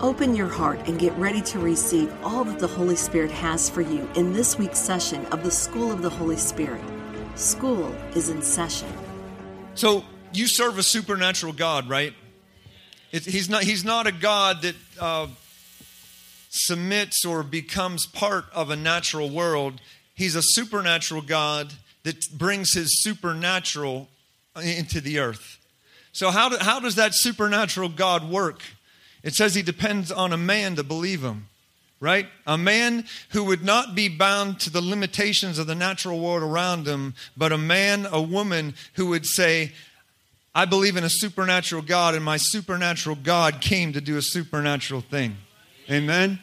Open your heart and get ready to receive all that the Holy Spirit has for you in this week's session of the School of the Holy Spirit. School is in session. So, you serve a supernatural God, right? It, he's, not, he's not a God that uh, submits or becomes part of a natural world. He's a supernatural God that brings his supernatural into the earth. So, how, do, how does that supernatural God work? It says he depends on a man to believe him, right? A man who would not be bound to the limitations of the natural world around him, but a man, a woman who would say, I believe in a supernatural God, and my supernatural God came to do a supernatural thing. Amen?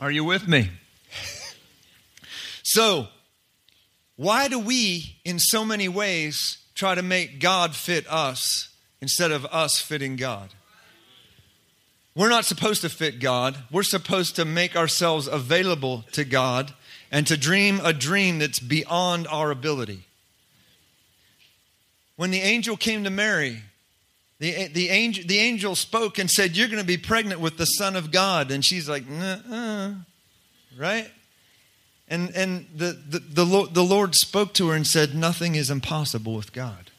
Are you with me? so, why do we, in so many ways, try to make God fit us? Instead of us fitting God. We're not supposed to fit God. We're supposed to make ourselves available to God and to dream a dream that's beyond our ability. When the angel came to Mary, the, the, angel, the angel spoke and said, You're going to be pregnant with the Son of God. And she's like, right? And, and the, the, the, the Lord spoke to her and said, Nothing is impossible with God.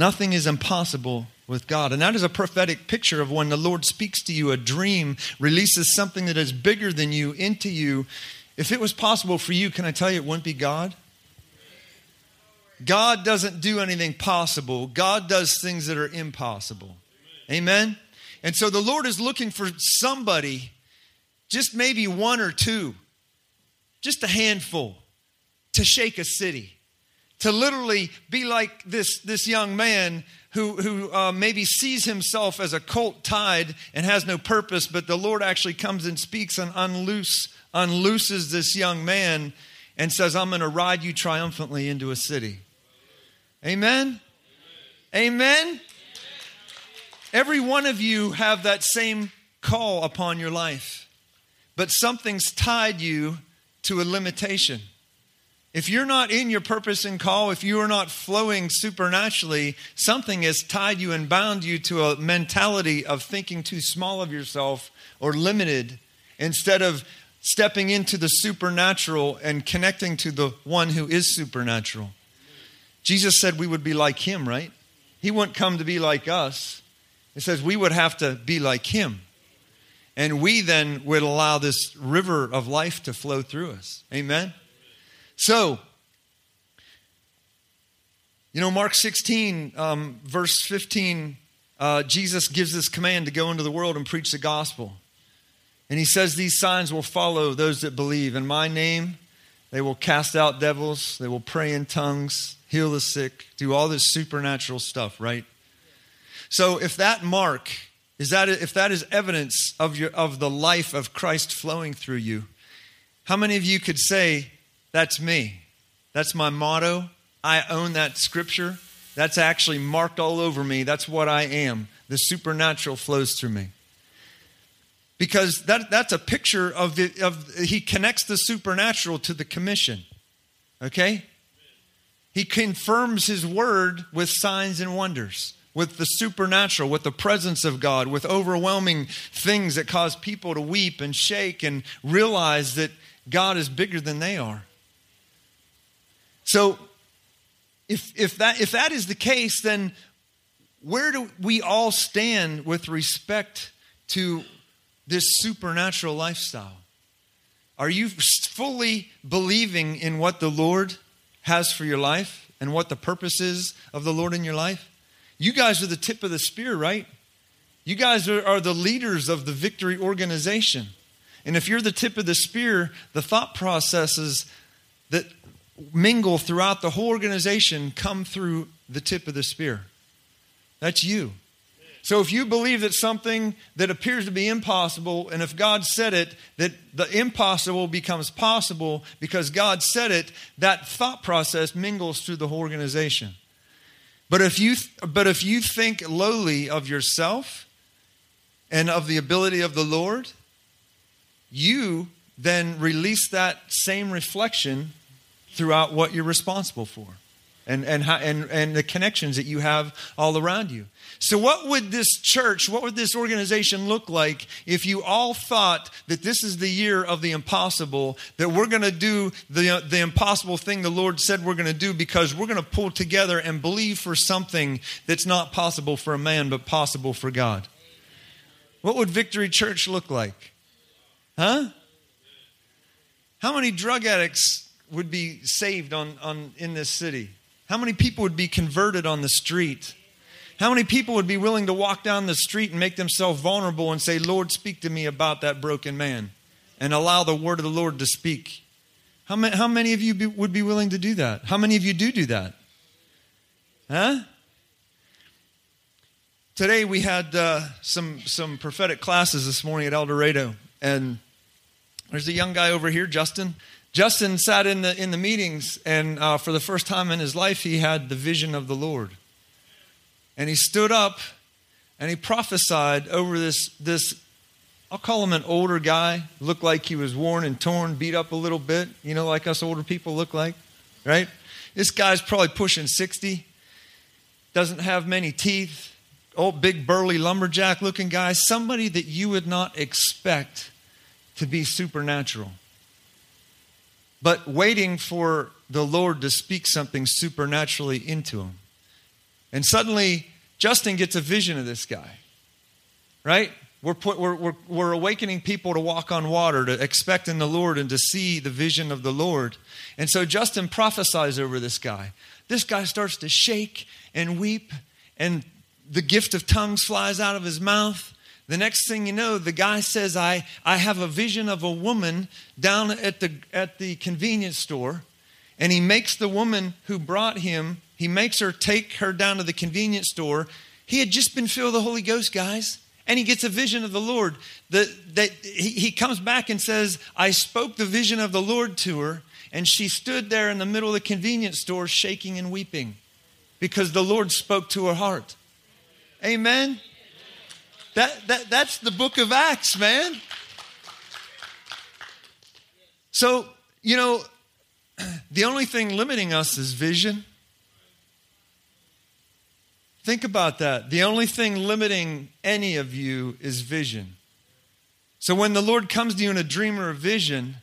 Nothing is impossible with God. And that is a prophetic picture of when the Lord speaks to you, a dream releases something that is bigger than you into you. If it was possible for you, can I tell you it wouldn't be God? God doesn't do anything possible, God does things that are impossible. Amen? And so the Lord is looking for somebody, just maybe one or two, just a handful, to shake a city to literally be like this, this young man who, who uh, maybe sees himself as a colt tied and has no purpose, but the Lord actually comes and speaks and unloose, unlooses this young man and says, I'm going to ride you triumphantly into a city. Amen? Amen? Amen? Every one of you have that same call upon your life, but something's tied you to a limitation. If you're not in your purpose and call, if you are not flowing supernaturally, something has tied you and bound you to a mentality of thinking too small of yourself or limited instead of stepping into the supernatural and connecting to the one who is supernatural. Jesus said we would be like him, right? He wouldn't come to be like us. It says we would have to be like him. And we then would allow this river of life to flow through us. Amen? So, you know, Mark 16, um, verse 15, uh, Jesus gives this command to go into the world and preach the gospel. And he says, These signs will follow those that believe. In my name, they will cast out devils, they will pray in tongues, heal the sick, do all this supernatural stuff, right? So if that mark is that if that is evidence of your of the life of Christ flowing through you, how many of you could say, that's me. That's my motto. I own that scripture. That's actually marked all over me. That's what I am. The supernatural flows through me. Because that, that's a picture of, the, of, he connects the supernatural to the commission. Okay? He confirms his word with signs and wonders, with the supernatural, with the presence of God, with overwhelming things that cause people to weep and shake and realize that God is bigger than they are. So, if, if, that, if that is the case, then where do we all stand with respect to this supernatural lifestyle? Are you fully believing in what the Lord has for your life and what the purpose is of the Lord in your life? You guys are the tip of the spear, right? You guys are, are the leaders of the victory organization. And if you're the tip of the spear, the thought processes that mingle throughout the whole organization come through the tip of the spear. That's you. So if you believe that something that appears to be impossible, and if God said it, that the impossible becomes possible because God said it, that thought process mingles through the whole organization. But if you, but if you think lowly of yourself and of the ability of the Lord, you then release that same reflection throughout what you're responsible for and, and, how, and, and the connections that you have all around you. So, what would this church, what would this organization look like if you all thought that this is the year of the impossible, that we're going to do the, the impossible thing the Lord said we're going to do because we're going to pull together and believe for something that's not possible for a man but possible for God? What would Victory Church look like? Huh? How many drug addicts would be saved on, on, in this city? How many people would be converted on the street? How many people would be willing to walk down the street and make themselves vulnerable and say, Lord, speak to me about that broken man? And allow the word of the Lord to speak. How many, how many of you be, would be willing to do that? How many of you do do that? Huh? Today we had uh, some, some prophetic classes this morning at El Dorado. And there's a young guy over here, Justin. Justin sat in the, in the meetings, and uh, for the first time in his life, he had the vision of the Lord and he stood up and he prophesied over this, this I'll call him an older guy, looked like he was worn and torn, beat up a little bit, you know, like us older people look like, right? This guy's probably pushing 60, doesn't have many teeth, old big burly lumberjack looking guy, somebody that you would not expect to be supernatural. But waiting for the Lord to speak something supernaturally into him. And suddenly, Justin gets a vision of this guy, right? We're, put, we're, we're, we're awakening people to walk on water, to expect in the Lord, and to see the vision of the Lord. And so Justin prophesies over this guy. This guy starts to shake and weep, and the gift of tongues flies out of his mouth. The next thing you know, the guy says, I, I have a vision of a woman down at the, at the convenience store. And he makes the woman who brought him he makes her take her down to the convenience store. He had just been filled with the Holy Ghost, guys. And he gets a vision of the Lord. That, that he, he comes back and says, I spoke the vision of the Lord to her, and she stood there in the middle of the convenience store shaking and weeping because the Lord spoke to her heart. Amen. That, that, that's the book of Acts, man. So, you know, the only thing limiting us is vision. Think about that. The only thing limiting any of you is vision. So when the Lord comes to you in a dream or a vision,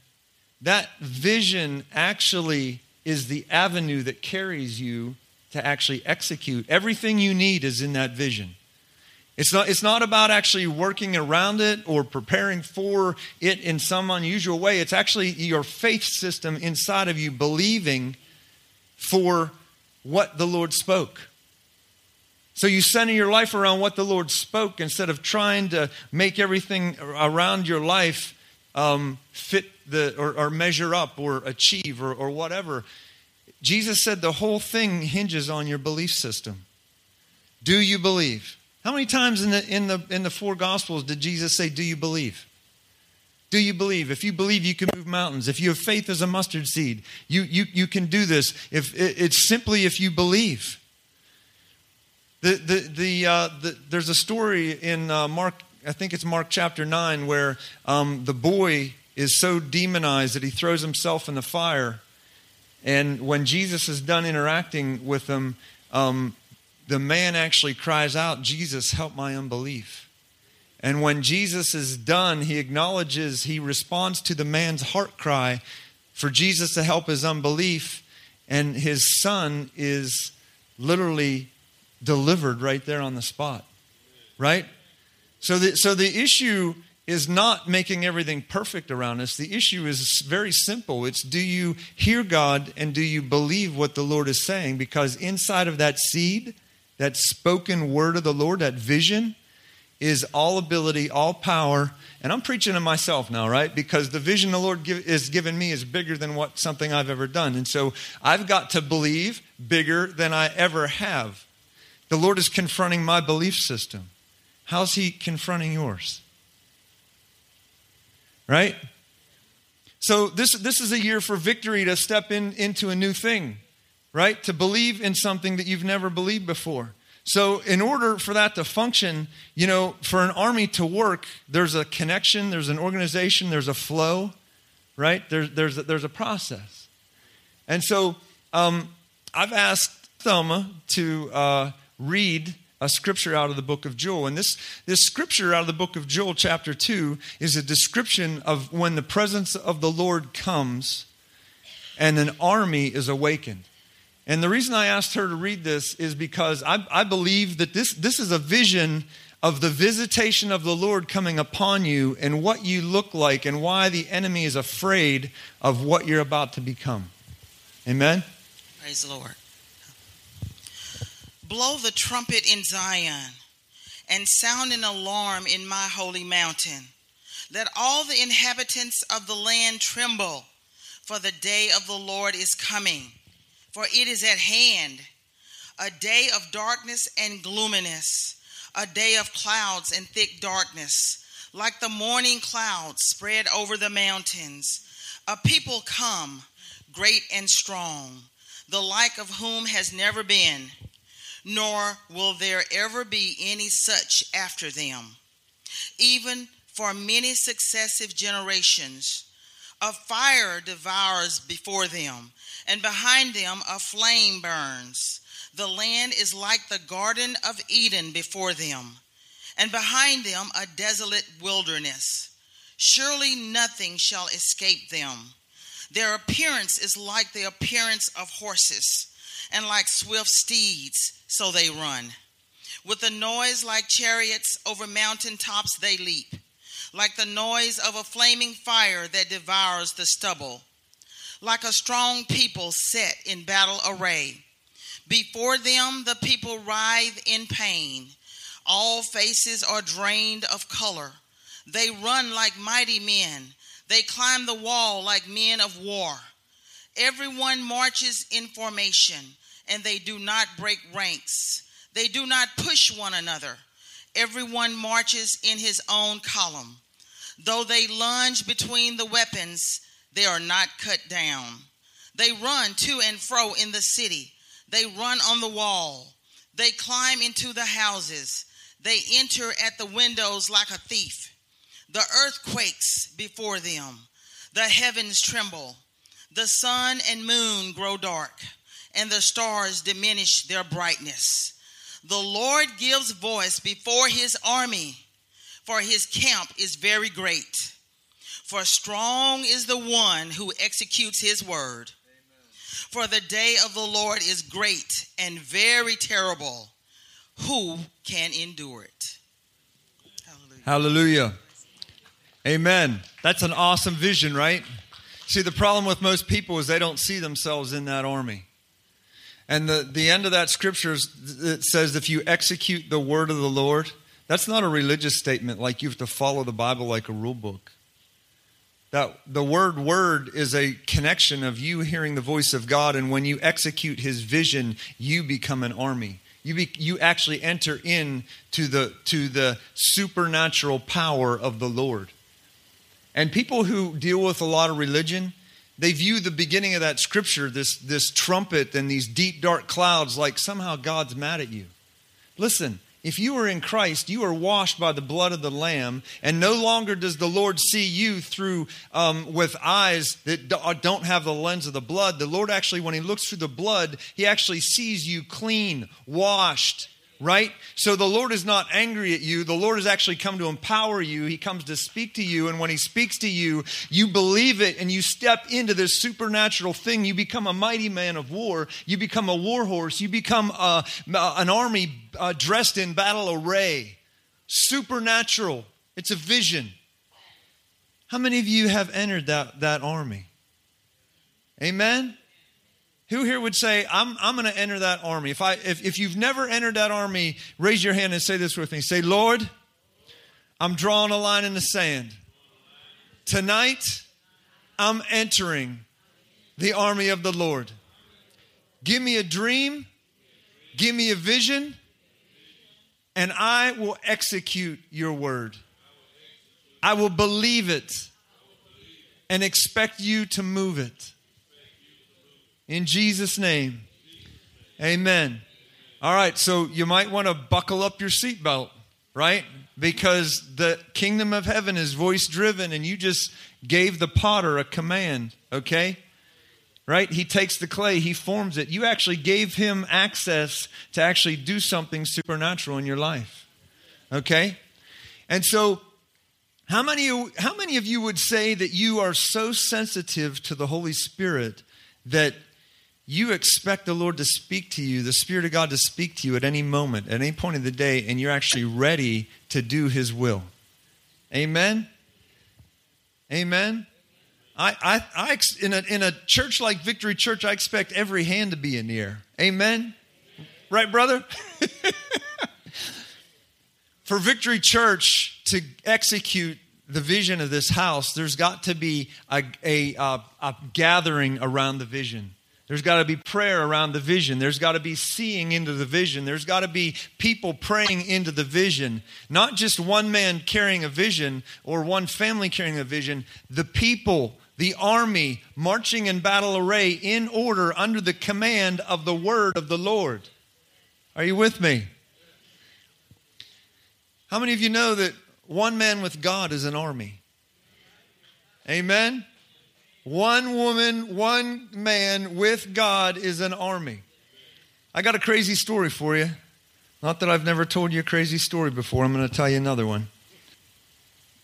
that vision actually is the avenue that carries you to actually execute. Everything you need is in that vision. It's not, it's not about actually working around it or preparing for it in some unusual way. It's actually your faith system inside of you believing for what the Lord spoke. So you center your life around what the Lord spoke instead of trying to make everything around your life um, fit the or, or, measure up or achieve or, or whatever. Jesus said the whole thing hinges on your belief system. Do you believe? How many times in the in the in the four gospels did Jesus say, "Do you believe"? Do you believe? If you believe, you can move mountains. If you have faith as a mustard seed, you you you can do this. If it's simply if you believe. The, the, the, uh, the, there's a story in uh, Mark, I think it's Mark chapter 9, where um, the boy is so demonized that he throws himself in the fire. And when Jesus is done interacting with him, um, the man actually cries out, Jesus, help my unbelief. And when Jesus is done, he acknowledges, he responds to the man's heart cry for Jesus to help his unbelief. And his son is literally delivered right there on the spot. Right? So the, so the issue is not making everything perfect around us. The issue is very simple. It's do you hear God and do you believe what the Lord is saying? Because inside of that seed, that spoken word of the Lord, that vision, is all ability, all power. And I'm preaching to myself now, right? Because the vision the Lord give, is given me is bigger than what something I've ever done. And so I've got to believe bigger than I ever have. The Lord is confronting my belief system. how's he confronting yours? Right? So this, this is a year for victory to step in, into a new thing, right? To believe in something that you've never believed before. So, in order for that to function, you know, for an army to work, there's a connection, there's an organization, there's a flow, right? There, there's, a, there's a process. And so, um, I've asked Thelma to uh, read a scripture out of the book of Joel. And this, this scripture out of the book of Joel, chapter 2, is a description of when the presence of the Lord comes and an army is awakened. And the reason I asked her to read this is because I, I believe that this, this is a vision of the visitation of the Lord coming upon you and what you look like and why the enemy is afraid of what you're about to become. Amen? Praise the Lord. Blow the trumpet in Zion and sound an alarm in my holy mountain. Let all the inhabitants of the land tremble, for the day of the Lord is coming for it is at hand a day of darkness and gloominess, a day of clouds and thick darkness, like the morning clouds spread over the mountains. A people come, great and strong, the like of whom has never been, nor will there ever be any such after them. Even for many successive generations, a fire devours before them, and behind them a flame burns. The land is like the Garden of Eden before them, and behind them a desolate wilderness. Surely nothing shall escape them. Their appearance is like the appearance of horses, and like swift steeds, so they run. With a noise like chariots over mountain tops they leap, like the noise of a flaming fire that devours the stubble like a strong people set in battle array. Before them, the people writhe in pain. All faces are drained of color. They run like mighty men. They climb the wall like men of war. Everyone marches in formation, and they do not break ranks. They do not push one another. Everyone marches in his own column. Though they lunge between the weapons, they are not cut down. They run to and fro in the city. They run on the wall. They climb into the houses. They enter at the windows like a thief. The earth quakes before them. The heavens tremble. The sun and moon grow dark, and the stars diminish their brightness. The Lord gives voice before his army, for his camp is very great. For strong is the one who executes his word. Amen. For the day of the Lord is great and very terrible. Who can endure it? Hallelujah. Hallelujah. Amen. That's an awesome vision, right? See, the problem with most people is they don't see themselves in that army. And the, the end of that scripture is, it says, if you execute the word of the Lord, that's not a religious statement like you have to follow the Bible like a rule book. That the word word is a connection of you hearing the voice of God, and when you execute his vision, you become an army. You, be, you actually enter in to the, to the supernatural power of the Lord. And people who deal with a lot of religion, they view the beginning of that scripture, this, this trumpet and these deep, dark clouds, like somehow God's mad at you. Listen, if you are in Christ, you are washed by the blood of the Lamb, and no longer does the Lord see you through um, with eyes that uh, don't have the lens of the blood. The Lord actually, when He looks through the blood, He actually sees you clean, washed, right? So the Lord is not angry at you. The Lord has actually come to empower you. He comes to speak to you. And when He speaks to you, you believe it and you step into this supernatural thing. You become a mighty man of war. You become a war horse. You become a, an army uh, dressed in battle array. Supernatural. It's a vision. How many of you have entered that, that army? Amen? Who here would say, I'm, I'm going to enter that army? If, I, if, if you've never entered that army, raise your hand and say this with me. Say, Lord, I'm drawing a line in the sand. Tonight, I'm entering the army of the Lord. Give me a dream, give me a vision, and I will execute your word. I will believe it and expect you to move it. In Jesus' name, amen. All right, so you might want to buckle up your seatbelt, right? Because the kingdom of heaven is voice driven, and you just gave the potter a command, okay? Right? He takes the clay, he forms it. You actually gave him access to actually do something supernatural in your life, okay? And so how many, how many of you would say that you are so sensitive to the Holy Spirit that you expect the Lord to speak to you, the Spirit of God to speak to you at any moment, at any point of the day, and you're actually ready to do His will? Amen? Amen? I, I, I, in, a, in a church like Victory Church, I expect every hand to be in the air. Amen? Right, brother? For Victory Church to execute the vision of this house, there's got to be a, a, a, a gathering around the vision. There's got to be prayer around the vision. There's got to be seeing into the vision. There's got to be people praying into the vision. Not just one man carrying a vision or one family carrying a vision. The people, the army, marching in battle array in order under the command of the word of the Lord. Are you with me? How many of you know that one man with God is an army? Amen? One woman, one man with God is an army. I got a crazy story for you. Not that I've never told you a crazy story before. I'm going to tell you another one.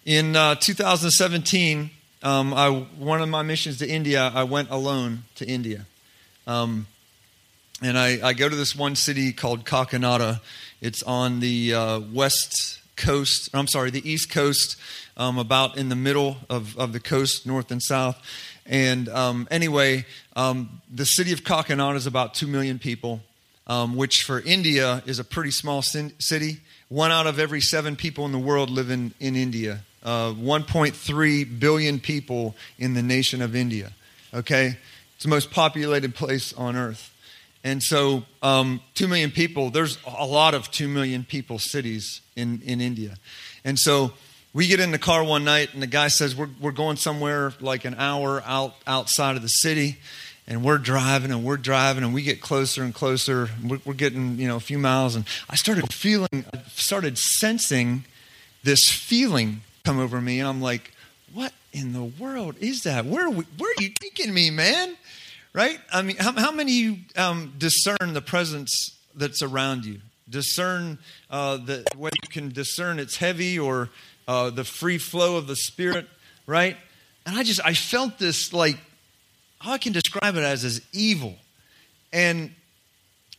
In uh, 2017, um, I, one of my missions to India, I went alone to India. Um, and I, I, go to this one city called Kakinada. It's on the uh, west coast, I'm sorry, the east coast, um, about in the middle of, of the coast, north and south. And um, anyway, um, the city of Kakinada is about 2 million people, um, which for India is a pretty small city. One out of every seven people in the world live in, in India. Uh, 1.3 billion people in the nation of India. Okay? It's the most populated place on earth. And so, um, 2 million people, there's a lot of 2 million people cities in, in India. And so, we get in the car one night, and the guy says, We're, we're going somewhere like an hour out outside of the city. And we're driving and we're driving, and we get closer and closer. We're, we're getting, you know, a few miles. And I started feeling, I started sensing this feeling come over me. And I'm like, What in the world is that? Where are, we, where are you taking me, man? right? I mean, how, how many you um, discern the presence that's around you? Discern uh, the, whether you can discern it's heavy or uh, the free flow of the Spirit, right? And I just, I felt this like, how I can describe it as, as evil. And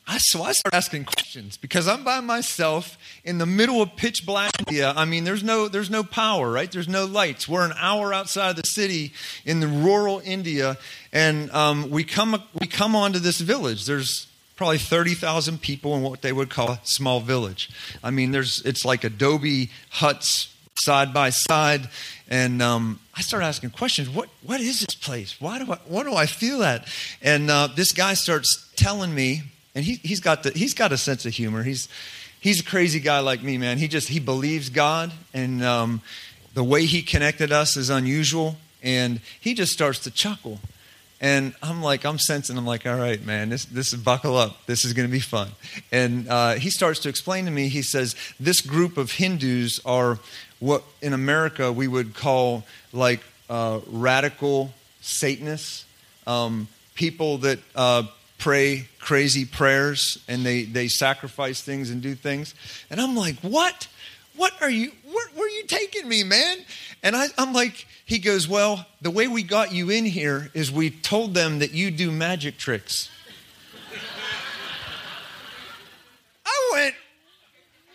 I, so I started asking questions because I'm by myself in the middle of pitch black India. I mean, there's no, there's no power, right? There's no lights. We're an hour outside of the city in the rural India, and um, we come we come onto this village. There's probably 30,000 people in what they would call a small village. I mean, there's it's like adobe huts side by side, and um, I started asking questions. What what is this place? Why do I why do I feel that? And uh, this guy starts telling me and he, he's got the, he's got a sense of humor. He's he's a crazy guy like me, man. He just he believes God, and um, the way he connected us is unusual. And he just starts to chuckle, and I'm like, I'm sensing. I'm like, all right, man, this this is buckle up. This is going to be fun. And uh, he starts to explain to me. He says this group of Hindus are what in America we would call like uh, radical Satanists, um, people that. Uh, pray crazy prayers and they, they sacrifice things and do things. And I'm like, what? What are you, where, where are you taking me, man? And I, I'm like, he goes, well, the way we got you in here is we told them that you do magic tricks. I went,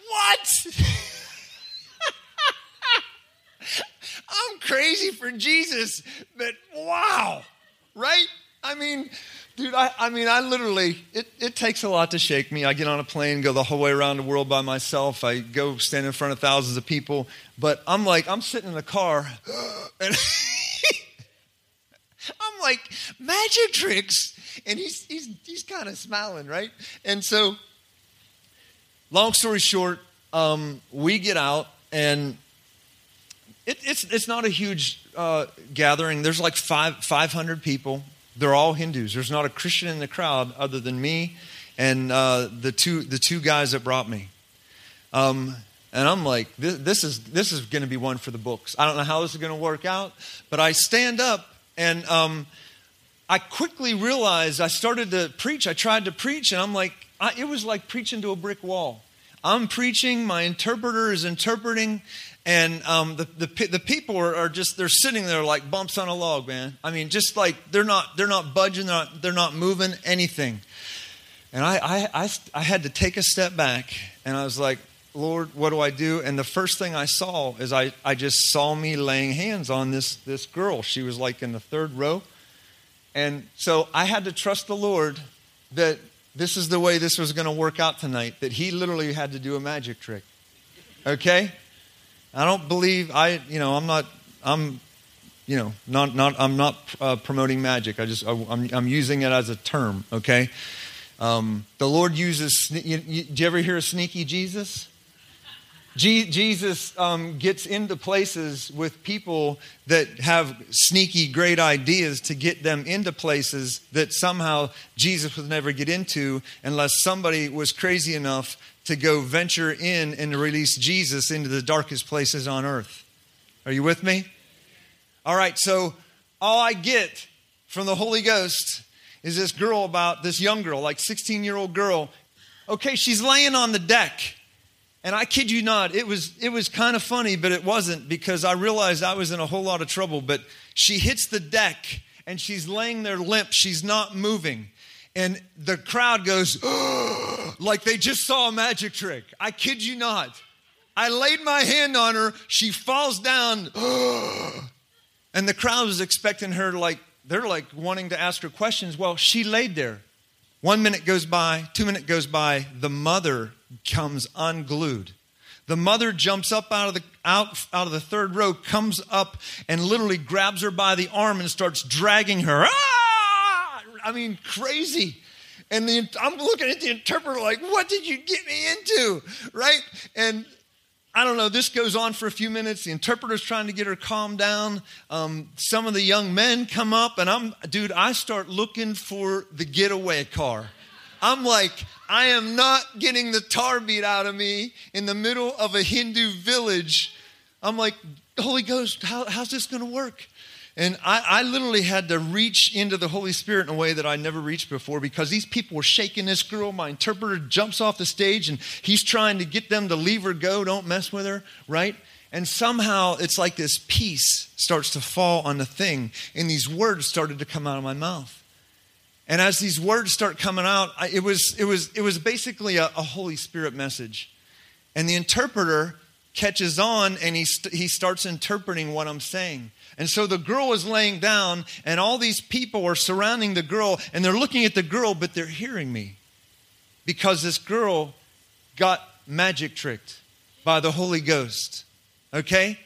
what? I'm crazy for Jesus, but wow, right? I mean, Dude, I, I mean, I literally, it, it takes a lot to shake me. I get on a plane, go the whole way around the world by myself. I go stand in front of thousands of people. But I'm like, I'm sitting in the car, and I'm like, magic tricks. And he's, he's, he's kind of smiling, right? And so, long story short, um, we get out, and it, it's, it's not a huge uh, gathering. There's like five, 500 people. They're all Hindus. There's not a Christian in the crowd other than me and uh, the, two, the two guys that brought me. Um, and I'm like, this, this is, this is going to be one for the books. I don't know how this is going to work out, but I stand up and um, I quickly realized I started to preach. I tried to preach, and I'm like, I, it was like preaching to a brick wall. I'm preaching, my interpreter is interpreting, and um, the, the, the people are, are, just they're sitting there like bumps on a log, man. I mean, just like they're not they're not budging, they're not, they're not moving anything. And I, I, I, I had to take a step back, and I was like, Lord, what do I do? And the first thing I saw is I, I just saw me laying hands on this, this girl. She was like in the third row. And so I had to trust the Lord that this is the way this was going to work out tonight, that He literally had to do a magic trick. Okay? I don't believe, I, you know, I'm not, I'm, you know, not, not, I'm not uh, promoting magic. I just, I, I'm, I'm using it as a term, okay? Um, the Lord uses, you, you, do you ever hear of sneaky Jesus? Jesus um, gets into places with people that have sneaky, great ideas to get them into places that somehow Jesus would never get into unless somebody was crazy enough to go venture in and release Jesus into the darkest places on earth. Are you with me? All right, so all I get from the Holy Ghost is this girl about this young girl, like 16 year old girl. Okay, she's laying on the deck and I kid you not, it was, it was kind of funny, but it wasn't because I realized I was in a whole lot of trouble. But she hits the deck and she's laying there limp. She's not moving. And the crowd goes, like they just saw a magic trick. I kid you not. I laid my hand on her. She falls down. and the crowd was expecting her like, they're like wanting to ask her questions. Well, she laid there. One minute goes by, two minutes goes by. The mother comes unglued. The mother jumps up out of the out, out of the third row, comes up and literally grabs her by the arm and starts dragging her. Ah! I mean, crazy. And the, I'm looking at the interpreter like, what did you get me into? Right? And I don't know, this goes on for a few minutes. The interpreter's trying to get her calmed down. Um, some of the young men come up, and I'm, dude, I start looking for the getaway car. I'm like, I am not getting the tar beat out of me in the middle of a Hindu village. I'm like, Holy Ghost, how, how's this going to work? And I, I, literally had to reach into the Holy Spirit in a way that I never reached before because these people were shaking this girl. My interpreter jumps off the stage and he's trying to get them to leave her go. Don't mess with her, right? And somehow it's like this peace starts to fall on the thing, and these words started to come out of my mouth. And as these words start coming out, it was, it was, it was basically a, a Holy Spirit message. And the interpreter catches on and he, st- he starts interpreting what I'm saying. And so the girl is laying down, and all these people are surrounding the girl, and they're looking at the girl, but they're hearing me because this girl got magic tricked by the Holy Ghost. Okay?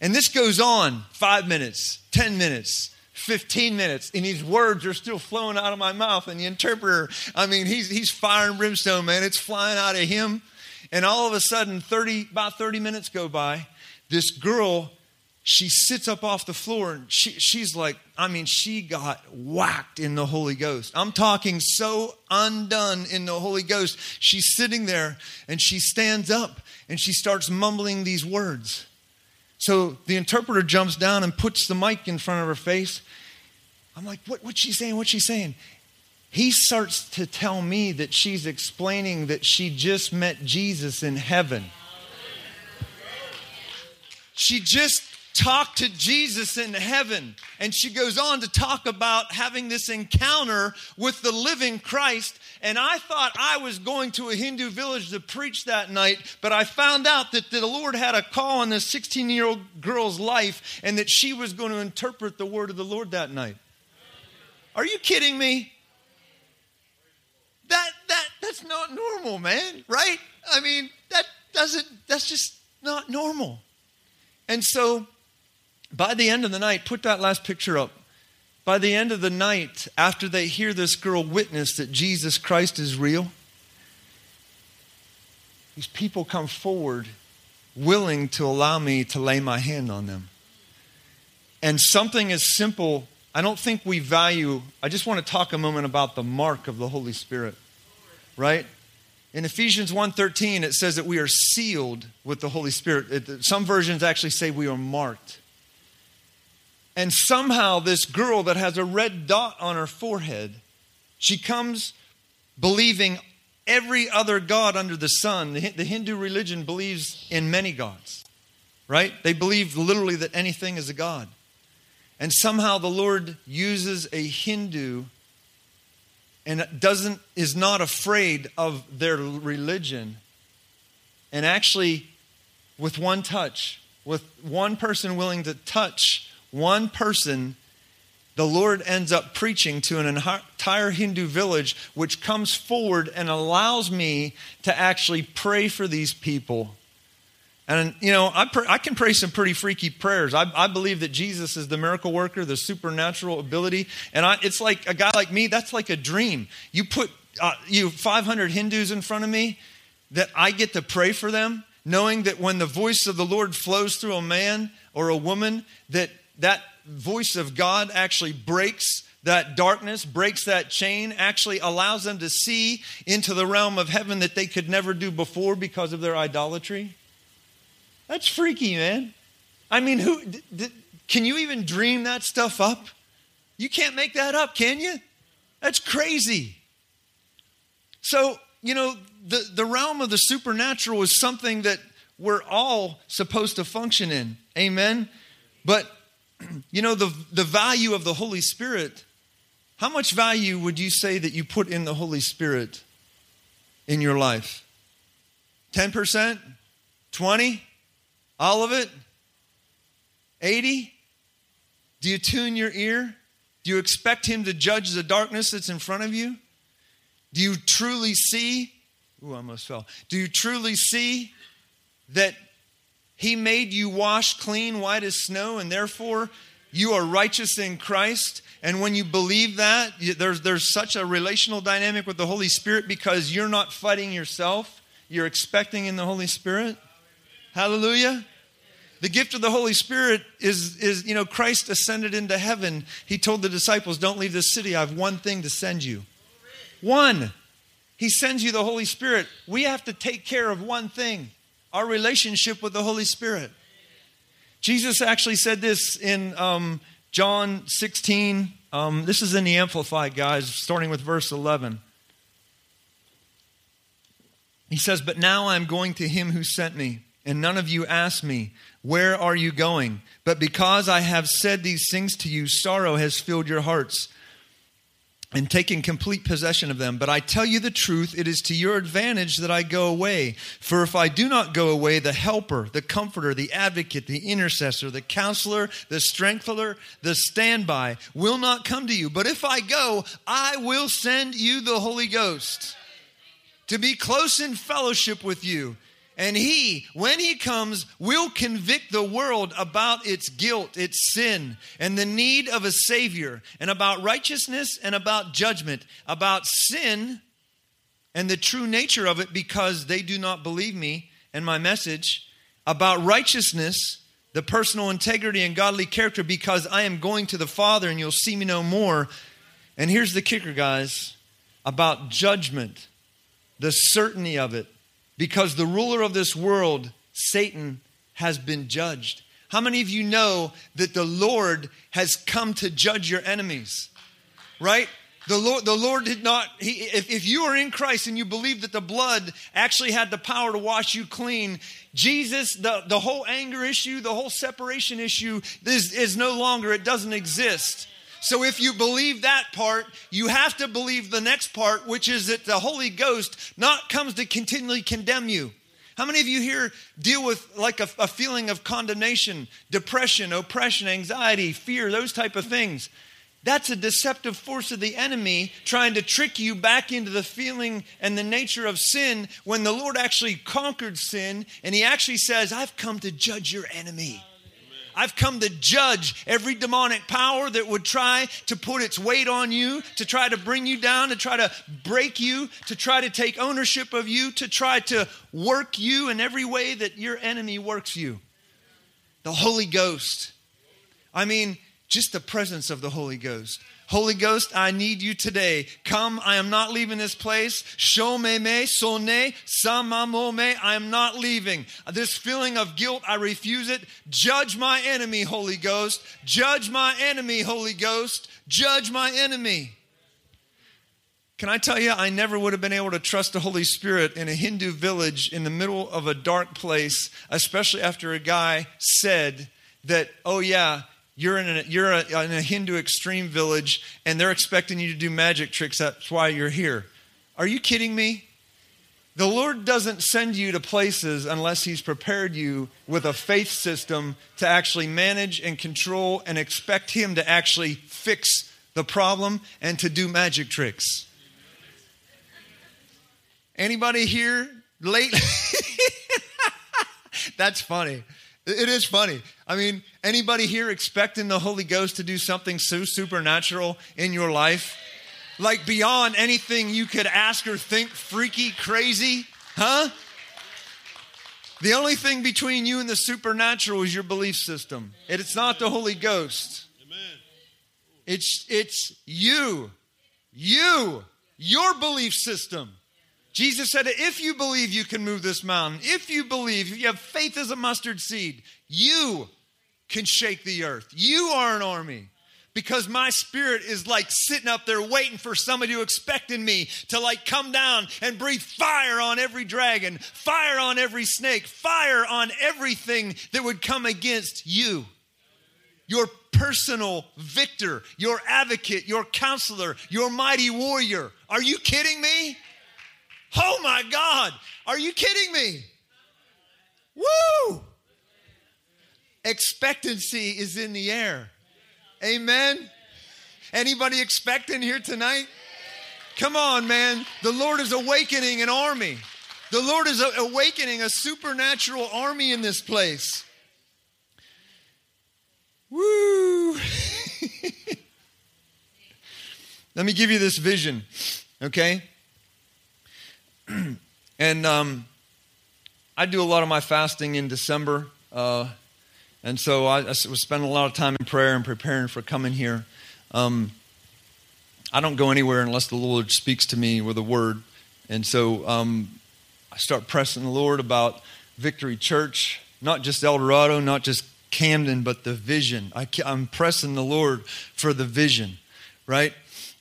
And this goes on five minutes, 10 minutes, 15 minutes and these words are still flowing out of my mouth and the interpreter i mean he's, he's fire and brimstone man it's flying out of him and all of a sudden 30 about 30 minutes go by this girl she sits up off the floor and she, she's like i mean she got whacked in the holy ghost i'm talking so undone in the holy ghost she's sitting there and she stands up and she starts mumbling these words so the interpreter jumps down and puts the mic in front of her face. I'm like, what, what's she saying? What's she saying? He starts to tell me that she's explaining that she just met Jesus in heaven. She just talked to Jesus in heaven. And she goes on to talk about having this encounter with the living Christ. And I thought I was going to a Hindu village to preach that night, but I found out that the Lord had a call on this 16 year old girl's life and that she was going to interpret the word of the Lord that night. Are you kidding me? That, that, that's not normal, man, right? I mean, that doesn't, that's just not normal. And so by the end of the night, put that last picture up. By the end of the night, after they hear this girl witness that Jesus Christ is real, these people come forward willing to allow me to lay my hand on them. And something as simple, I don't think we value, I just want to talk a moment about the mark of the Holy Spirit. Right? In Ephesians 1:13 it says that we are sealed with the Holy Spirit. It, some versions actually say we are marked. And somehow this girl that has a red dot on her forehead, she comes believing every other god under the sun. The, the Hindu religion believes in many gods. Right? They believe literally that anything is a god. And somehow the Lord uses a Hindu and doesn't is not afraid of their religion. And actually with one touch with one person willing to touch one person the lord ends up preaching to an entire hindu village which comes forward and allows me to actually pray for these people and, you know, I, pr- I can pray some pretty freaky prayers. I, I believe that Jesus is the miracle worker, the supernatural ability. And I, it's like a guy like me, that's like a dream. You put uh, you 500 Hindus in front of me that I get to pray for them, knowing that when the voice of the Lord flows through a man or a woman, that that voice of God actually breaks that darkness, breaks that chain, actually allows them to see into the realm of heaven that they could never do before because of their idolatry. That's freaky, man. I mean, who d- d- can you even dream that stuff up? You can't make that up, can you? That's crazy. So, you know, the, the realm of the supernatural is something that we're all supposed to function in. Amen. But you know, the the value of the Holy Spirit, how much value would you say that you put in the Holy Spirit in your life? 10%? 20? All of it? 80? Do you tune your ear? Do you expect Him to judge the darkness that's in front of you? Do you truly see? Ooh, I almost fell. Do you truly see that He made you wash clean, white as snow, and therefore you are righteous in Christ? And when you believe that, there's, there's such a relational dynamic with the Holy Spirit because you're not fighting yourself, you're expecting in the Holy Spirit. Hallelujah. The gift of the Holy Spirit is, is, you know, Christ ascended into heaven. He told the disciples, Don't leave this city. I have one thing to send you. One. He sends you the Holy Spirit. We have to take care of one thing our relationship with the Holy Spirit. Jesus actually said this in um, John 16. Um, this is in the Amplified, guys, starting with verse 11. He says, But now I'm going to him who sent me and none of you ask me, Where are you going? But because I have said these things to you, sorrow has filled your hearts and taken complete possession of them. But I tell you the truth, it is to your advantage that I go away. For if I do not go away, the helper, the comforter, the advocate, the intercessor, the counselor, the strengthener, the standby will not come to you. But if I go, I will send you the Holy Ghost to be close in fellowship with you and he, when he comes, will convict the world about its guilt, its sin, and the need of a Savior, and about righteousness and about judgment, about sin and the true nature of it because they do not believe me and my message, about righteousness, the personal integrity and godly character because I am going to the Father and you'll see me no more. And here's the kicker, guys about judgment, the certainty of it because the ruler of this world, Satan, has been judged. How many of you know that the Lord has come to judge your enemies? Right? The Lord, the Lord did not, he, if, if you are in Christ and you believe that the blood actually had the power to wash you clean, Jesus, the, the whole anger issue, the whole separation issue is, is no longer, it doesn't exist. So if you believe that part, you have to believe the next part, which is that the Holy Ghost not comes to continually condemn you. How many of you here deal with like a, a feeling of condemnation, depression, oppression, anxiety, fear, those type of things? That's a deceptive force of the enemy trying to trick you back into the feeling and the nature of sin when the Lord actually conquered sin and he actually says, I've come to judge your enemy. I've come to judge every demonic power that would try to put its weight on you, to try to bring you down, to try to break you, to try to take ownership of you, to try to work you in every way that your enemy works you. The Holy Ghost. I mean, just the presence of the Holy Ghost. Holy Ghost, I need you today. Come, I am not leaving this place. Show me me, sone, samamo me. I am not leaving. This feeling of guilt, I refuse it. Judge my enemy, Holy Ghost. Judge my enemy, Holy Ghost. Judge my enemy. Can I tell you, I never would have been able to trust the Holy Spirit in a Hindu village in the middle of a dark place, especially after a guy said that, oh, yeah, you're in a, you're a, in a Hindu extreme village and they're expecting you to do magic tricks. That's why you're here. Are you kidding me? The Lord doesn't send you to places unless He's prepared you with a faith system to actually manage and control and expect Him to actually fix the problem and to do magic tricks. Anybody here lately? That's funny. It is funny. I mean, anybody here expecting the Holy Ghost to do something so supernatural in your life? Like beyond anything you could ask or think, freaky, crazy? Huh? The only thing between you and the supernatural is your belief system. It's not the Holy Ghost. It's, it's you. You. Your belief system. Jesus said, If you believe you can move this mountain, if you believe, if you have faith as a mustard seed, you can shake the earth. You are an army. Because my spirit is like sitting up there waiting for somebody who expecting me to like come down and breathe fire on every dragon, fire on every snake, fire on everything that would come against you. Your personal victor, your advocate, your counselor, your mighty warrior. Are you kidding me? Oh my God, are you kidding me? Woo! Expectancy is in the air. Amen. Anybody expecting here tonight? Come on, man. The Lord is awakening an army. The Lord is awakening a supernatural army in this place. Woo! Let me give you this vision, okay? and um, I do a lot of my fasting in December. Uh, and so I, I, was spending a lot of time in prayer and preparing for coming here. Um, I don't go anywhere unless the Lord speaks to me with a word. And so um, I start pressing the Lord about Victory Church, not just El Dorado, not just Camden, but the vision. I, I'm pressing the Lord for the vision, right?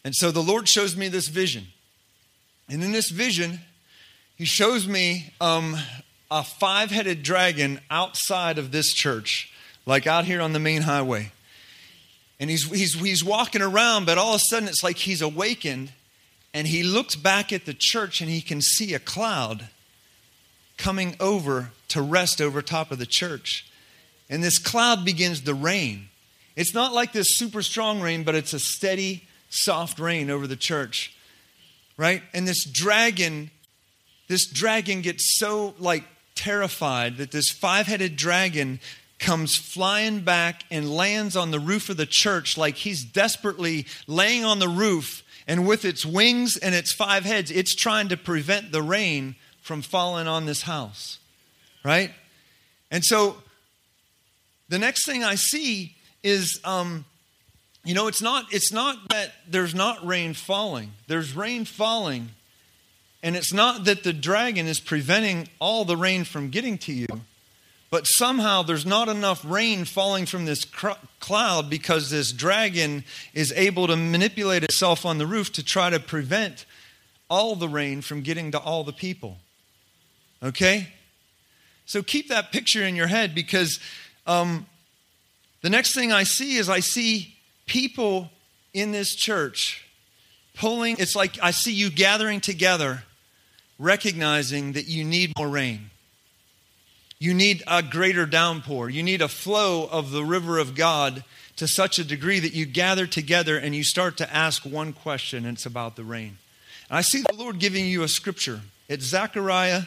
And so the Lord shows me this vision. And in this vision, he shows me um, a five headed dragon outside of this church, like out here on the main highway. And he's, he's, he's walking around, but all of a sudden it's like he's awakened and he looks back at the church and he can see a cloud coming over to rest over top of the church. And this cloud begins to rain. It's not like this super strong rain, but it's a steady, soft rain over the church, right? And this dragon this dragon gets so like terrified that this five-headed dragon comes flying back and lands on the roof of the church like he's desperately laying on the roof and with its wings and its five heads it's trying to prevent the rain from falling on this house right? And so the next thing i see is um, you know it's not it's not that there's not rain falling. There's rain falling and it's not that the dragon is preventing all the rain from getting to you, but somehow there's not enough rain falling from this cr- cloud because this dragon is able to manipulate itself on the roof to try to prevent all the rain from getting to all the people. Okay? So keep that picture in your head because um, the next thing I see is I see people in this church pulling, it's like I see you gathering together, recognizing that you need more rain. You need a greater downpour. You need a flow of the river of God to such a degree that you gather together and you start to ask one question, and it's about the rain. And I see the Lord giving you a scripture. It's Zechariah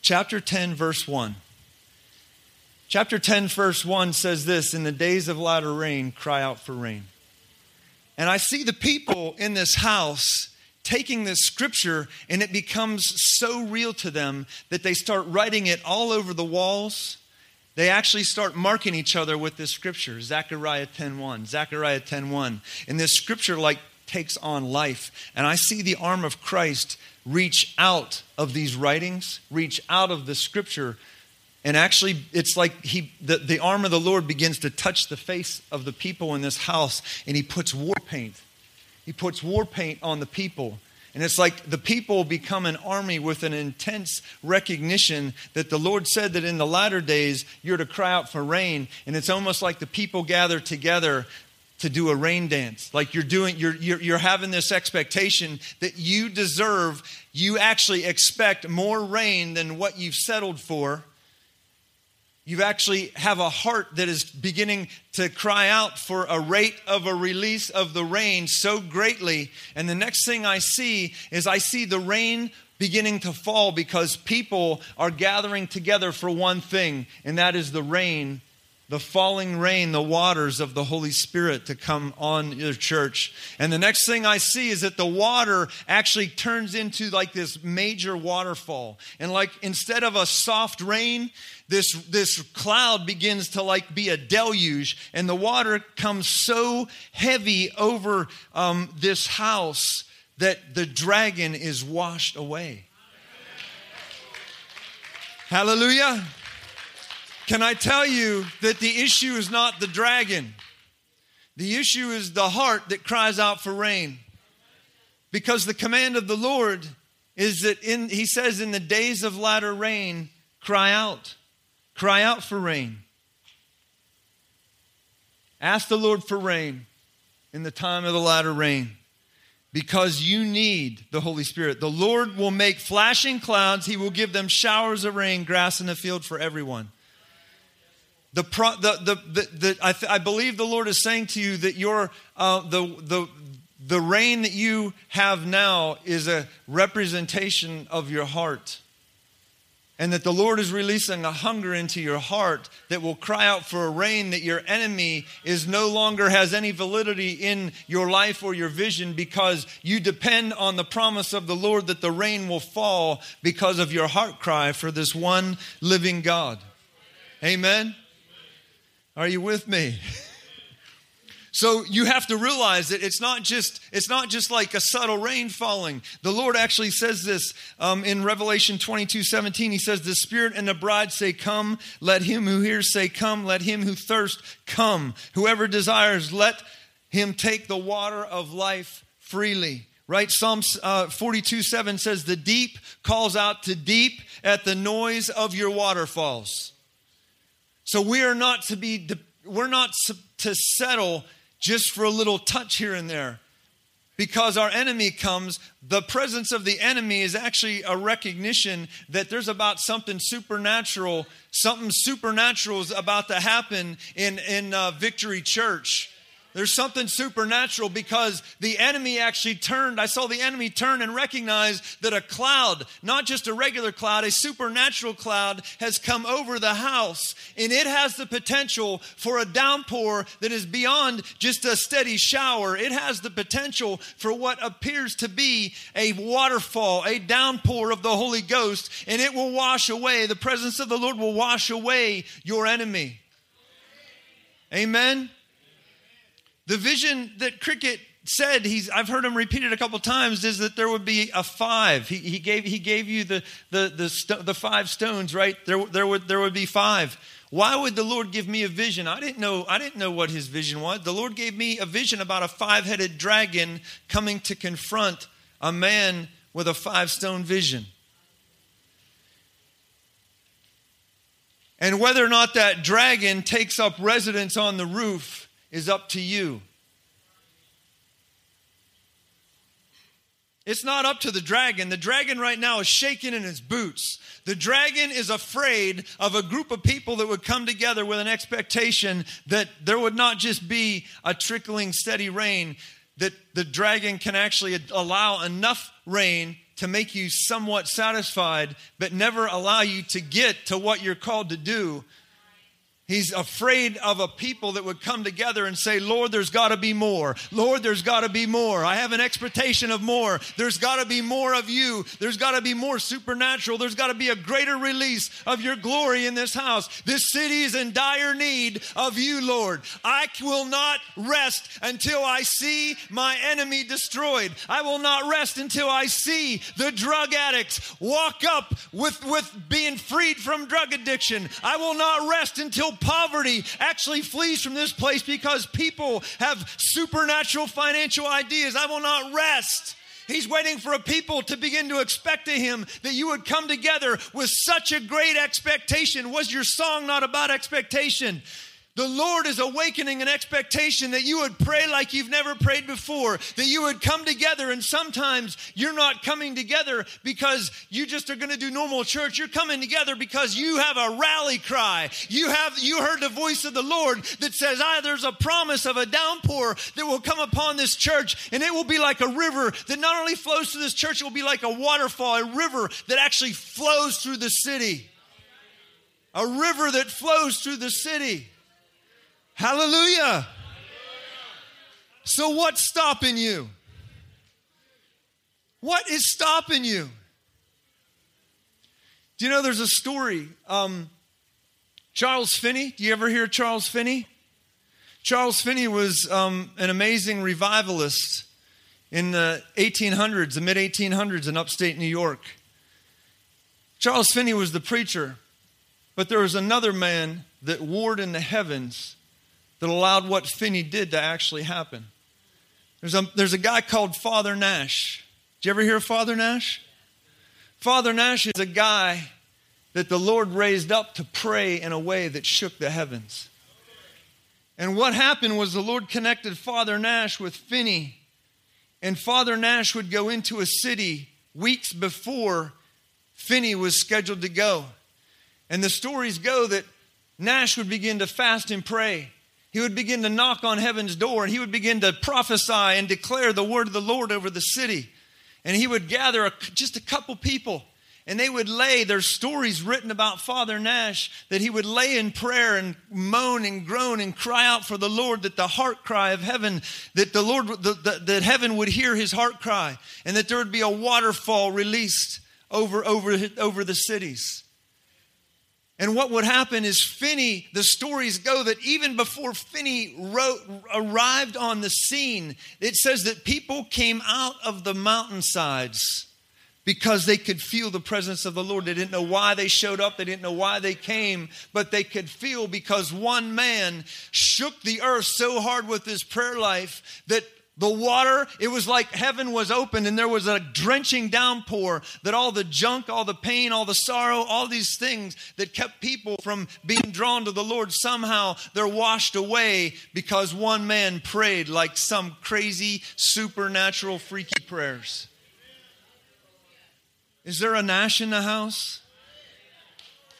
chapter 10, verse 1. Chapter 10, verse 1 says this In the days of latter rain, cry out for rain. And I see the people in this house taking this scripture and it becomes so real to them that they start writing it all over the walls. They actually start marking each other with this scripture, Zechariah 10:1, Zechariah 10:1. And this scripture like takes on life. And I see the arm of Christ reach out of these writings, reach out of the scripture and actually, it's like he, the, the arm of the Lord begins to touch the face of the people in this house, and he puts war paint. He puts war paint on the people. And it's like the people become an army with an intense recognition that the Lord said that in the latter days you're to cry out for rain. And it's almost like the people gather together to do a rain dance. Like you're doing, you're, you're, you're having this expectation that you deserve, you actually expect more rain than what you've settled for you actually have a heart that is beginning to cry out for a rate of a release of the rain so greatly. And the next thing I see is I see the rain beginning to fall because people are gathering together for one thing, and that is the rain the falling rain, the waters of the Holy Spirit to come on your church. And the next thing I see is that the water actually turns into like this major waterfall. And like instead of a soft rain, this, this cloud begins to like be a deluge, and the water comes so heavy over um, this house that the dragon is washed away. Hallelujah. Can I tell you that the issue is not the dragon? The issue is the heart that cries out for rain. Because the command of the Lord is that in he says in the days of latter rain cry out. Cry out for rain. Ask the Lord for rain in the time of the latter rain because you need the Holy Spirit. The Lord will make flashing clouds, He will give them showers of rain, grass in the field for everyone. The, pro, the, the, the, the I, th- I, believe the Lord is saying to you that your, uh, the, the, the rain that you have now is a representation of your heart. And that the Lord is releasing a hunger into your heart that will cry out for a rain that your enemy is no longer has any validity in your life or your vision because you depend on the promise of the Lord that the rain will fall because of your heart cry for this one living God. Amen. Are you with me? So you have to realize that it's not just it's not just like a subtle rain falling. The Lord actually says this um, in Revelation 22, 17. He says, The Spirit and the bride say, Come. Let him who hears say, Come. Let him who thirsts come. Whoever desires, let him take the water of life freely. Right? Psalm uh, 42, 7 says, The deep calls out to deep at the noise of your waterfalls. So we are not to be, we're not to settle just for a little touch here and there. Because our enemy comes, the presence of the enemy is actually a recognition that there's about something supernatural, something supernatural is about to happen in, in uh, Victory Church. There's something supernatural because the enemy actually turned. I saw the enemy turn and recognize that a cloud, not just a regular cloud, a supernatural cloud, has come over the house. And it has the potential for a downpour that is beyond just a steady shower. It has the potential for what appears to be a waterfall, a downpour of the Holy Ghost, and it will wash away. The presence of the Lord will wash away your enemy. Amen. The vision that Cricket said he's I've heard him repeat it a couple times is that there would be a five. He, he gave he gave you the the the, the five stones, right? There there would there would be five. Why would the Lord give me a vision? I didn't know I didn't know what his vision was. The Lord gave me a vision about a five-headed dragon coming to confront a man with a five-stone vision. And whether or not that dragon takes up residence on the roof is up to you. It's not up to the dragon. The dragon right now is shaking in his boots. The dragon is afraid of a group of people that would come together with an expectation that there would not just be a trickling steady rain, that the dragon can actually allow enough rain to make you somewhat satisfied, but never allow you to get to what you're called to do He's afraid of a people that would come together and say, Lord, there's got to be more. Lord, there's got to be more. I have an expectation of more. There's got to be more of you. There's got to be more supernatural. There's got to be a greater release of your glory in this house. This city is in dire need of you, Lord. I will not rest until I see my enemy destroyed. I will not rest until I see the drug addicts walk up with, with being freed from drug addiction. I will not rest until poverty actually flees from this place because people have supernatural financial ideas. I will not rest. He's waiting for a people to begin to expect to him that you would come together with such a great expectation. Was your song not about expectation? The Lord is awakening an expectation that you would pray like you've never prayed before, that you would come together. And sometimes you're not coming together because you just are going to do normal church. You're coming together because you have a rally cry. You have you heard the voice of the Lord that says, "Ah, there's a promise of a downpour that will come upon this church, and it will be like a river that not only flows through this church, it will be like a waterfall, a river that actually flows through the city." A river that flows through the city. Hallelujah. So, what's stopping you? What is stopping you? Do you know there's a story? Um, Charles Finney, do you ever hear Charles Finney? Charles Finney was um, an amazing revivalist in the 1800s, the mid 1800s in upstate New York. Charles Finney was the preacher, but there was another man that warred in the heavens that allowed what Finney did to actually happen. There's a, there's a guy called Father Nash. Did you ever hear of Father Nash? Father Nash is a guy that the Lord raised up to pray in a way that shook the heavens. And what happened was the Lord connected Father Nash with Finney, and Father Nash would go into a city weeks before Finney was scheduled to go. And the stories go that Nash would begin to fast and pray he would begin to knock on heaven's door and he would begin to prophesy and declare the word of the Lord over the city. And he would gather a, just a couple people and they would lay their stories written about Father Nash that he would lay in prayer and moan and groan and cry out for the Lord that the heart cry of heaven that the Lord the, the, that heaven would hear his heart cry and that there would be a waterfall released over over over the cities. And what would happen is Finney, the stories go that even before Finney wrote, arrived on the scene, it says that people came out of the mountainsides because they could feel the presence of the Lord. They didn't know why they showed up, they didn't know why they came, but they could feel because one man shook the earth so hard with his prayer life that the water, it was like heaven was open and there was a drenching downpour that all the junk, all the pain, all the sorrow, all these things that kept people from being drawn to the Lord, somehow they're washed away because one man prayed like some crazy, supernatural, freaky prayers. Is there a Nash in the house?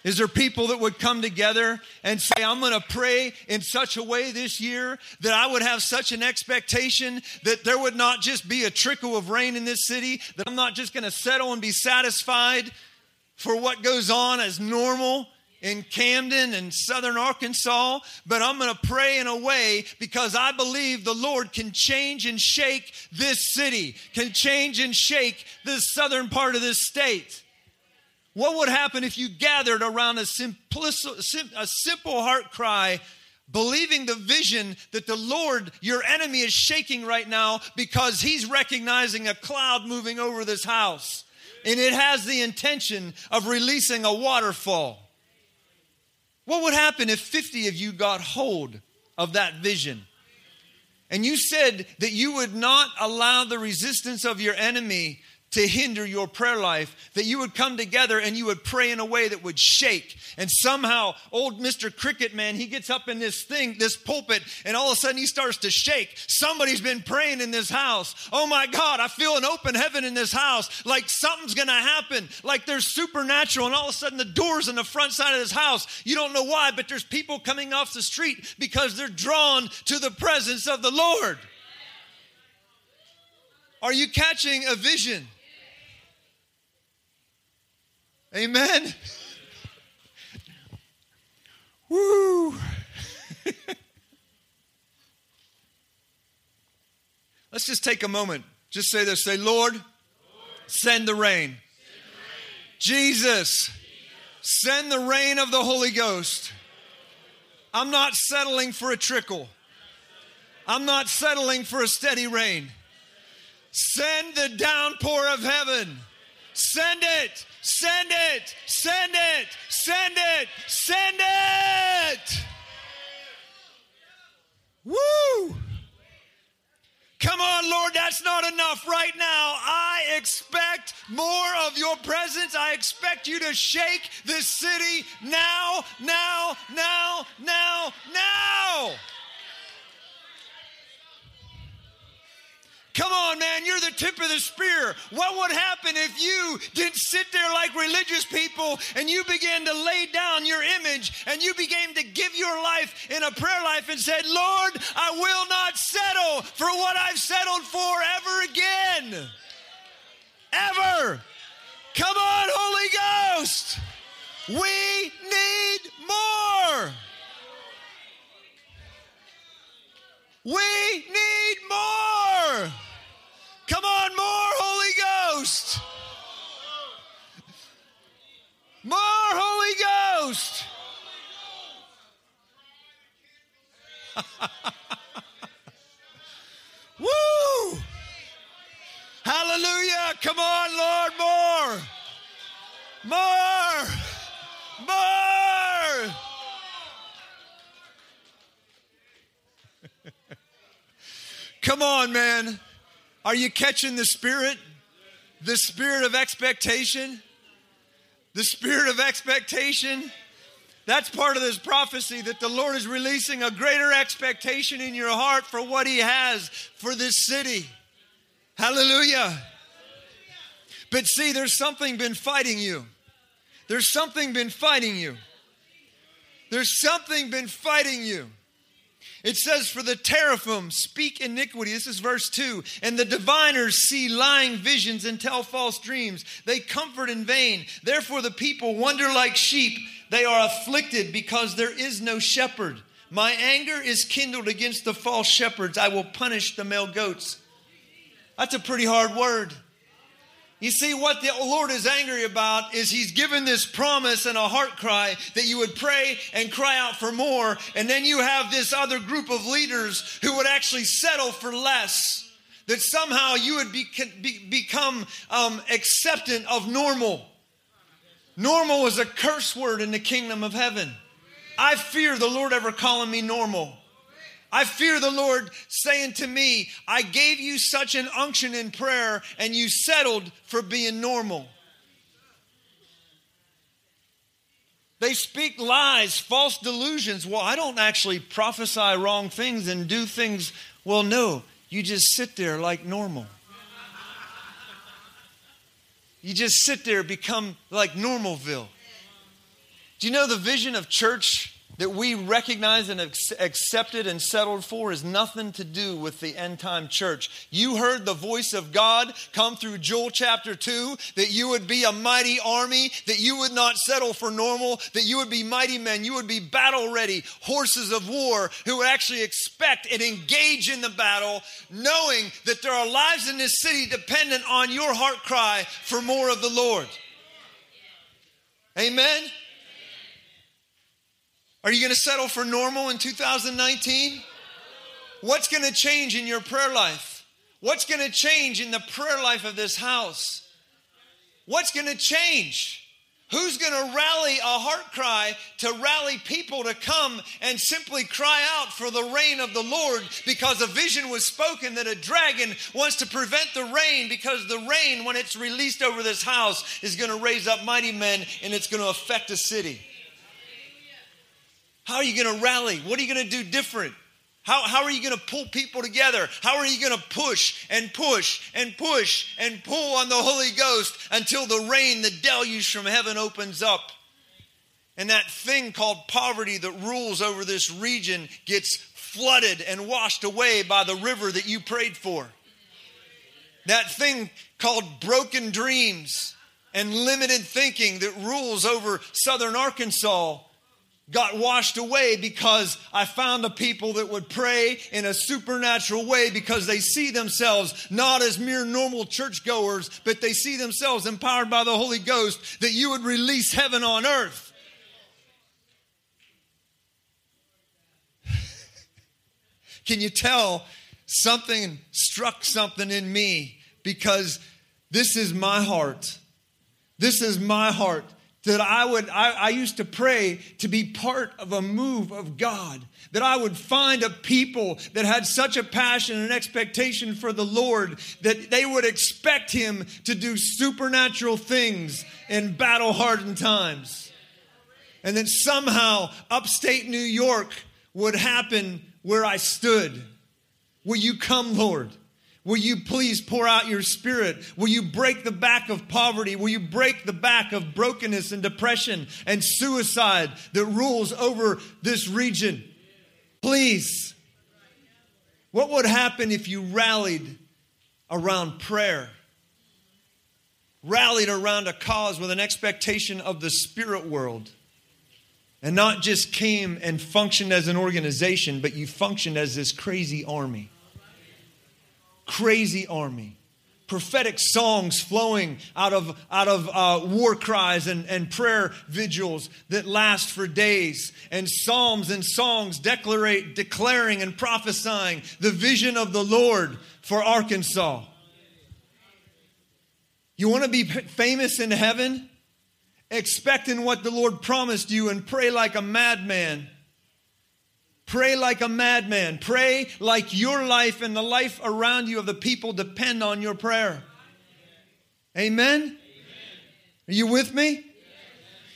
Is there people that would come together and say, I'm going to pray in such a way this year that I would have such an expectation that there would not just be a trickle of rain in this city, that I'm not just going to settle and be satisfied for what goes on as normal in Camden and southern Arkansas, but I'm going to pray in a way because I believe the Lord can change and shake this city, can change and shake this southern part of this state. What would happen if you gathered around a, a simple heart cry, believing the vision that the Lord, your enemy, is shaking right now because he's recognizing a cloud moving over this house? And it has the intention of releasing a waterfall. What would happen if 50 of you got hold of that vision? And you said that you would not allow the resistance of your enemy to hinder your prayer life, that you would come together and you would pray in a way that would shake. And somehow, old Mr. Cricket Man, he gets up in this thing, this pulpit, and all of a sudden he starts to shake. Somebody's been praying in this house. Oh my God, I feel an open heaven in this house. Like something's gonna happen, like there's supernatural. And all of a sudden, the doors in the front side of this house, you don't know why, but there's people coming off the street because they're drawn to the presence of the Lord. Are you catching a vision? Amen. Woo! Let's just take a moment. Just say this say, Lord, send the rain. Jesus, send the rain of the Holy Ghost. I'm not settling for a trickle. I'm not settling for a steady rain. Send the downpour of heaven. Send it, send it, send it, send it, send it. Woo! Come on, Lord, that's not enough right now. I expect more of your presence. I expect you to shake this city now, now, now, now, now. Come on, man, you're the tip of the spear. What would happen if you didn't sit there like religious people and you began to lay down your image and you began to give your life in a prayer life and said, Lord, I will not settle for what I've settled for ever again? Ever. Come on, Holy Ghost. We need more. We need more. Come on, man. Are you catching the spirit? The spirit of expectation? The spirit of expectation? That's part of this prophecy that the Lord is releasing a greater expectation in your heart for what He has for this city. Hallelujah. But see, there's something been fighting you. There's something been fighting you. There's something been fighting you. It says, For the teraphim speak iniquity. This is verse 2. And the diviners see lying visions and tell false dreams. They comfort in vain. Therefore, the people wander like sheep. They are afflicted because there is no shepherd. My anger is kindled against the false shepherds. I will punish the male goats. That's a pretty hard word. You see, what the Lord is angry about is He's given this promise and a heart cry that you would pray and cry out for more. And then you have this other group of leaders who would actually settle for less. That somehow you would be, be, become um, acceptant of normal. Normal is a curse word in the kingdom of heaven. I fear the Lord ever calling me normal. I fear the Lord saying to me, I gave you such an unction in prayer and you settled for being normal. They speak lies, false delusions. Well, I don't actually prophesy wrong things and do things. Well, no, you just sit there like normal. You just sit there, become like Normalville. Do you know the vision of church that we recognize and accepted and settled for is nothing to do with the end time church. You heard the voice of God come through Joel chapter 2 that you would be a mighty army, that you would not settle for normal, that you would be mighty men, you would be battle ready, horses of war who would actually expect and engage in the battle, knowing that there are lives in this city dependent on your heart cry for more of the Lord. Amen. Are you going to settle for normal in 2019? What's going to change in your prayer life? What's going to change in the prayer life of this house? What's going to change? Who's going to rally a heart cry to rally people to come and simply cry out for the rain of the Lord because a vision was spoken that a dragon wants to prevent the rain because the rain, when it's released over this house, is going to raise up mighty men and it's going to affect a city? How are you going to rally? What are you going to do different? How, how are you going to pull people together? How are you going to push and push and push and pull on the Holy Ghost until the rain, the deluge from heaven opens up? And that thing called poverty that rules over this region gets flooded and washed away by the river that you prayed for. That thing called broken dreams and limited thinking that rules over southern Arkansas got washed away because I found a people that would pray in a supernatural way because they see themselves not as mere normal churchgoers, but they see themselves empowered by the Holy Ghost that you would release heaven on earth. Can you tell something struck something in me because this is my heart. This is my heart that I would, I, I, used to pray to be part of a move of God, that I would find a people that had such a passion and expectation for the Lord that they would expect Him to do supernatural things in battle hardened times. And that somehow upstate New York would happen where I stood. Will you come, Lord? Will you please pour out your spirit? Will you break the back of poverty? Will you break the back of brokenness and depression and suicide that rules over this region? Please. What would happen if you rallied around prayer? Rallied around a cause with an expectation of the spirit world? And not just came and functioned as an organization, but you functioned as this crazy army crazy army prophetic songs flowing out of, out of uh, war cries and, and prayer vigils that last for days, and psalms and songs declarate, declaring and prophesying the vision of the Lord for Arkansas. You want to be famous in heaven? Expecting what the Lord promised you and pray like a madman Pray like a madman. Pray like your life and the life around you of the people depend on your prayer. Amen? Are you with me?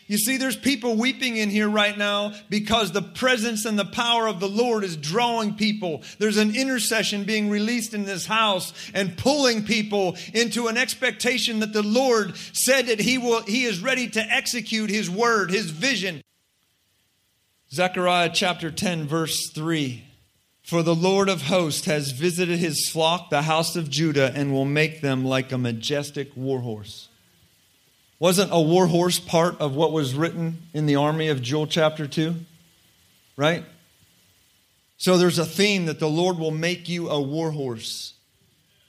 You see, there's people weeping in here right now because the presence and the power of the Lord is drawing people. There's an intercession being released in this house and pulling people into an expectation that the Lord said that He will, He is ready to execute His word, His vision. Zechariah chapter 10, verse 3. For the Lord of hosts has visited his flock, the house of Judah, and will make them like a majestic warhorse. Wasn't a warhorse part of what was written in the army of Joel chapter 2? Right? So there's a theme that the Lord will make you a warhorse.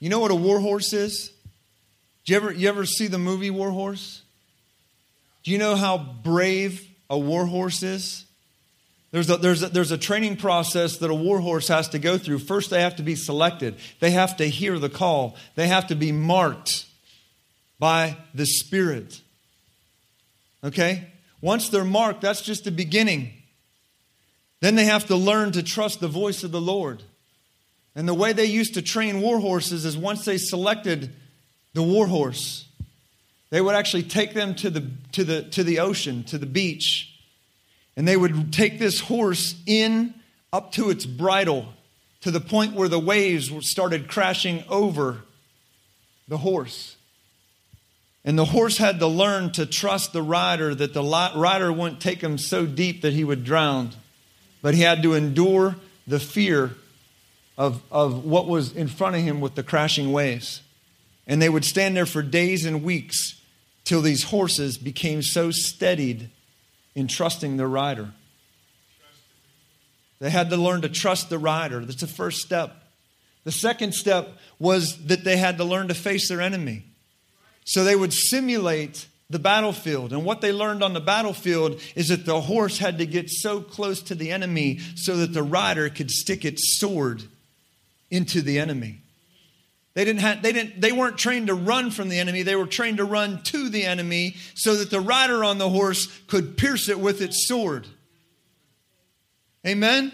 You know what a warhorse is? Do you ever, you ever see the movie War Horse? Do you know how brave a warhorse is? There's a, there's, a, there's a training process that a warhorse has to go through. First, they have to be selected, they have to hear the call, they have to be marked by the Spirit. Okay? Once they're marked, that's just the beginning. Then they have to learn to trust the voice of the Lord. And the way they used to train war horses is once they selected the war horse, they would actually take them to the, to the, to the ocean, to the beach, and they would take this horse in up to its bridle to the point where the waves started crashing over the horse. And the horse had to learn to trust the rider, that the rider wouldn't take him so deep that he would drown. But he had to endure the fear of, of what was in front of him with the crashing waves. And they would stand there for days and weeks till these horses became so steadied in trusting their rider. They had to learn to trust the rider. That's the first step. The second step was that they had to learn to face their enemy. So they would simulate the battlefield. And what they learned on the battlefield is that the horse had to get so close to the enemy so that the rider could stick its sword into the enemy. They didn't have, they didn't they weren't trained to run from the enemy. They were trained to run to the enemy so that the rider on the horse could pierce it with its sword. Amen.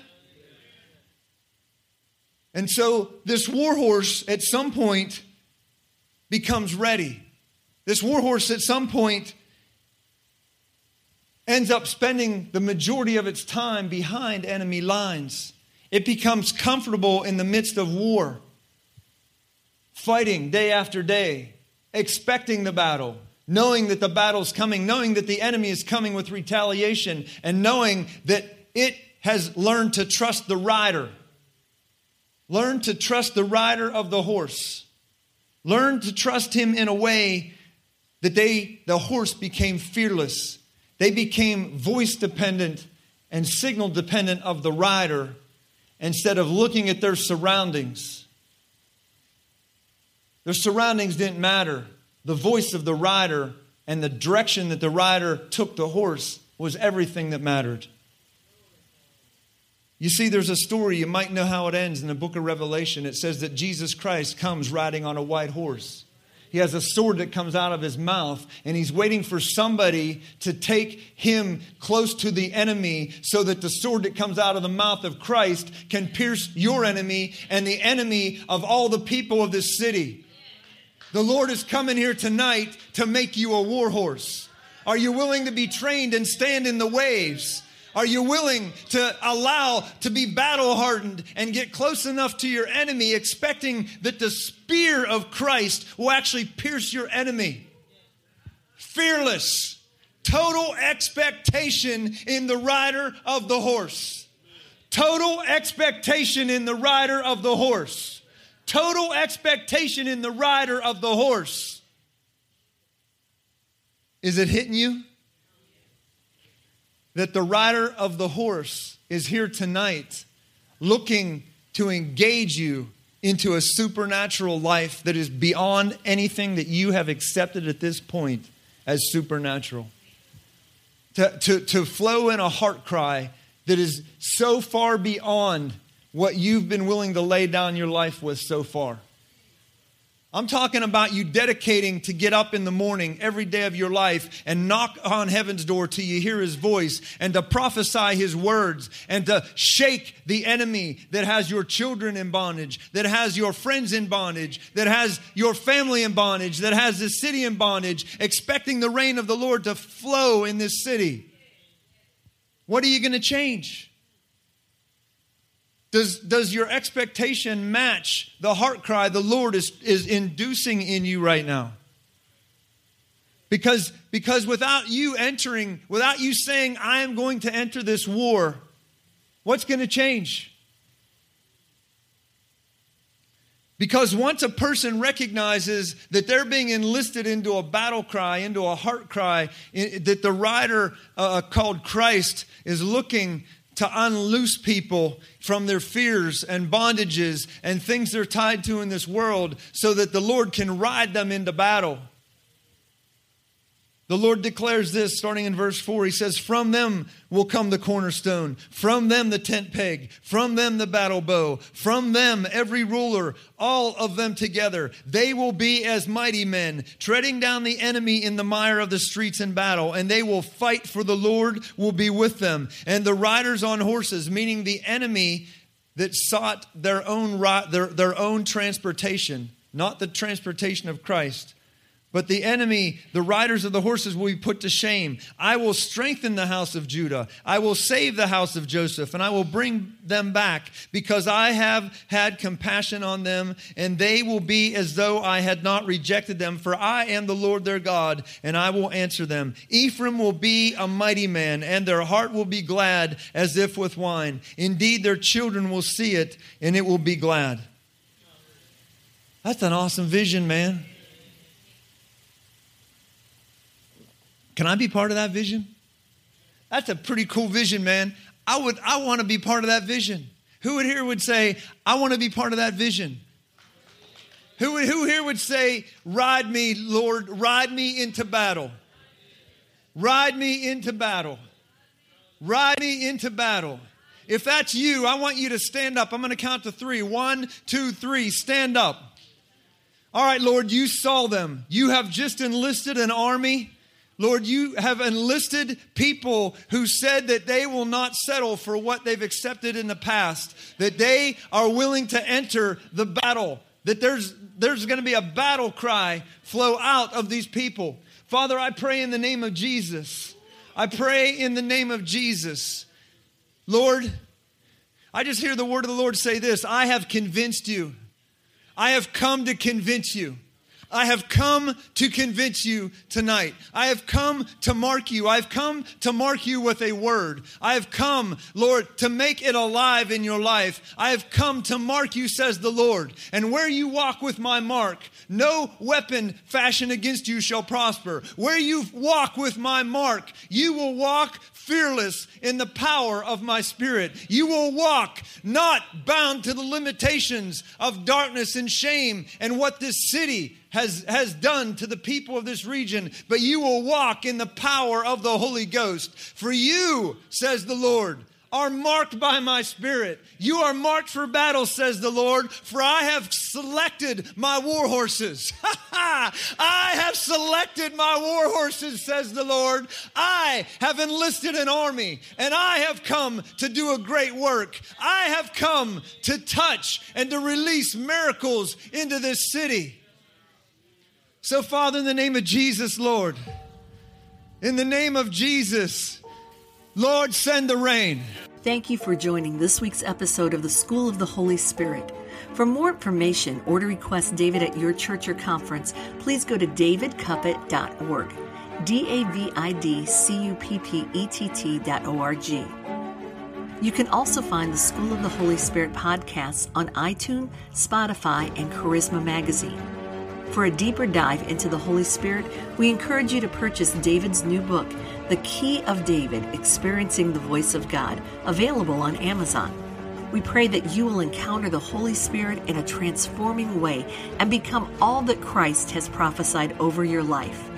And so this war horse at some point becomes ready. This war horse at some point ends up spending the majority of its time behind enemy lines. It becomes comfortable in the midst of war fighting day after day, expecting the battle, knowing that the battle's coming, knowing that the enemy is coming with retaliation, and knowing that it has learned to trust the rider. Learn to trust the rider of the horse. Learn to trust him in a way that they, the horse became fearless. They became voice dependent and signal dependent of the rider instead of looking at their surroundings. Their surroundings didn't matter. The voice of the rider and the direction that the rider took the horse was everything that mattered. You see, there's a story, you might know how it ends in the book of Revelation. It says that Jesus Christ comes riding on a white horse. He has a sword that comes out of his mouth, and he's waiting for somebody to take him close to the enemy so that the sword that comes out of the mouth of Christ can pierce your enemy and the enemy of all the people of this city. The Lord is coming here tonight to make you a war horse. Are you willing to be trained and stand in the waves? Are you willing to allow to be battle hardened and get close enough to your enemy, expecting that the spear of Christ will actually pierce your enemy? Fearless, total expectation in the rider of the horse. Total expectation in the rider of the horse. Total expectation in the rider of the horse. Is it hitting you? That the rider of the horse is here tonight looking to engage you into a supernatural life that is beyond anything that you have accepted at this point as supernatural. To, to, to flow in a heart cry that is so far beyond what you've been willing to lay down your life with so far. I'm talking about you dedicating to get up in the morning every day of your life and knock on heaven's door till you hear his voice and to prophesy his words and to shake the enemy that has your children in bondage, that has your friends in bondage, that has your family in bondage, that has the city in bondage, expecting the rain of the Lord to flow in this city. What are you going to change? Does, does your expectation match the heart cry the Lord is, is inducing in you right now? Because, because without you entering, without you saying, I am going to enter this war, what's going to change? Because once a person recognizes that they're being enlisted into a battle cry, into a heart cry, that the rider uh, called Christ is looking to unloose people from their fears and bondages and things they're tied to in this world so that the Lord can ride them into battle. The Lord declares this starting in verse 4. He says, From them will come the cornerstone, from them the tent peg, from them the battle bow, from them every ruler, all of them together. They will be as mighty men, treading down the enemy in the mire of the streets in battle, and they will fight, for the Lord will be with them. And the riders on horses, meaning the enemy that sought their own, their, their own transportation, not the transportation of Christ but the enemy, the riders of the horses, will be put to shame. I will strengthen the house of Judah. I will save the house of Joseph, and I will bring them back, because I have had compassion on them, and they will be as though I had not rejected them. For I am the Lord their God, and I will answer them. Ephraim will be a mighty man, and their heart will be glad as if with wine. Indeed, their children will see it, and it will be glad. That's an awesome vision, man. Can I be part of that vision? That's a pretty cool vision, man. I would I want to be part of that vision. Who would here would say, I want to be part of that vision? Who, who here would say, Ride me, Lord, ride me into battle? Ride me into battle. Ride me into battle. If that's you, I want you to stand up. I'm going to count to three. One, two, three. Stand up. All right, Lord, you saw them. You have just enlisted an army Lord, you have enlisted people who said that they will not settle for what they've accepted in the past, that they are willing to enter the battle, that there's, there's going to be a battle cry flow out of these people. Father, I pray in the name of Jesus. I pray in the name of Jesus. Lord, I just hear the word of the Lord say this I have convinced you. I have come to convince you I have come to convince you tonight. I have come to mark you. I've come to mark you with a word. I have come, Lord, to make it alive in your life. I have come to mark you, says the Lord. And where you walk with my mark, no weapon fashioned against you shall prosper. Where you walk with my mark, you will walk fearless in the power of my spirit. You will walk not bound to the limitations of darkness and shame and what this city has, has done to the people of this region, but you will walk in the power of the Holy Ghost. For you, says the Lord, are marked by my spirit. You are marked for battle, says the Lord, for I have selected my war horses. I have selected my war horses, says the Lord. I have enlisted an army, and I have come to do a great work. I have come to touch and to release miracles into this city. So, Father, in the name of Jesus, Lord, in the name of Jesus, Lord, send the rain. Thank you for joining this week's episode of the School of the Holy Spirit. For more information or to request David at your church or conference, please go to davidcuppett.org. D A V I D C U P P E T T dot O R G. You can also find the School of the Holy Spirit podcasts on iTunes, Spotify, and Charisma Magazine. For a deeper dive into the Holy Spirit, we encourage you to purchase David's new book, The Key of David Experiencing the Voice of God, available on Amazon. We pray that you will encounter the Holy Spirit in a transforming way and become all that Christ has prophesied over your life.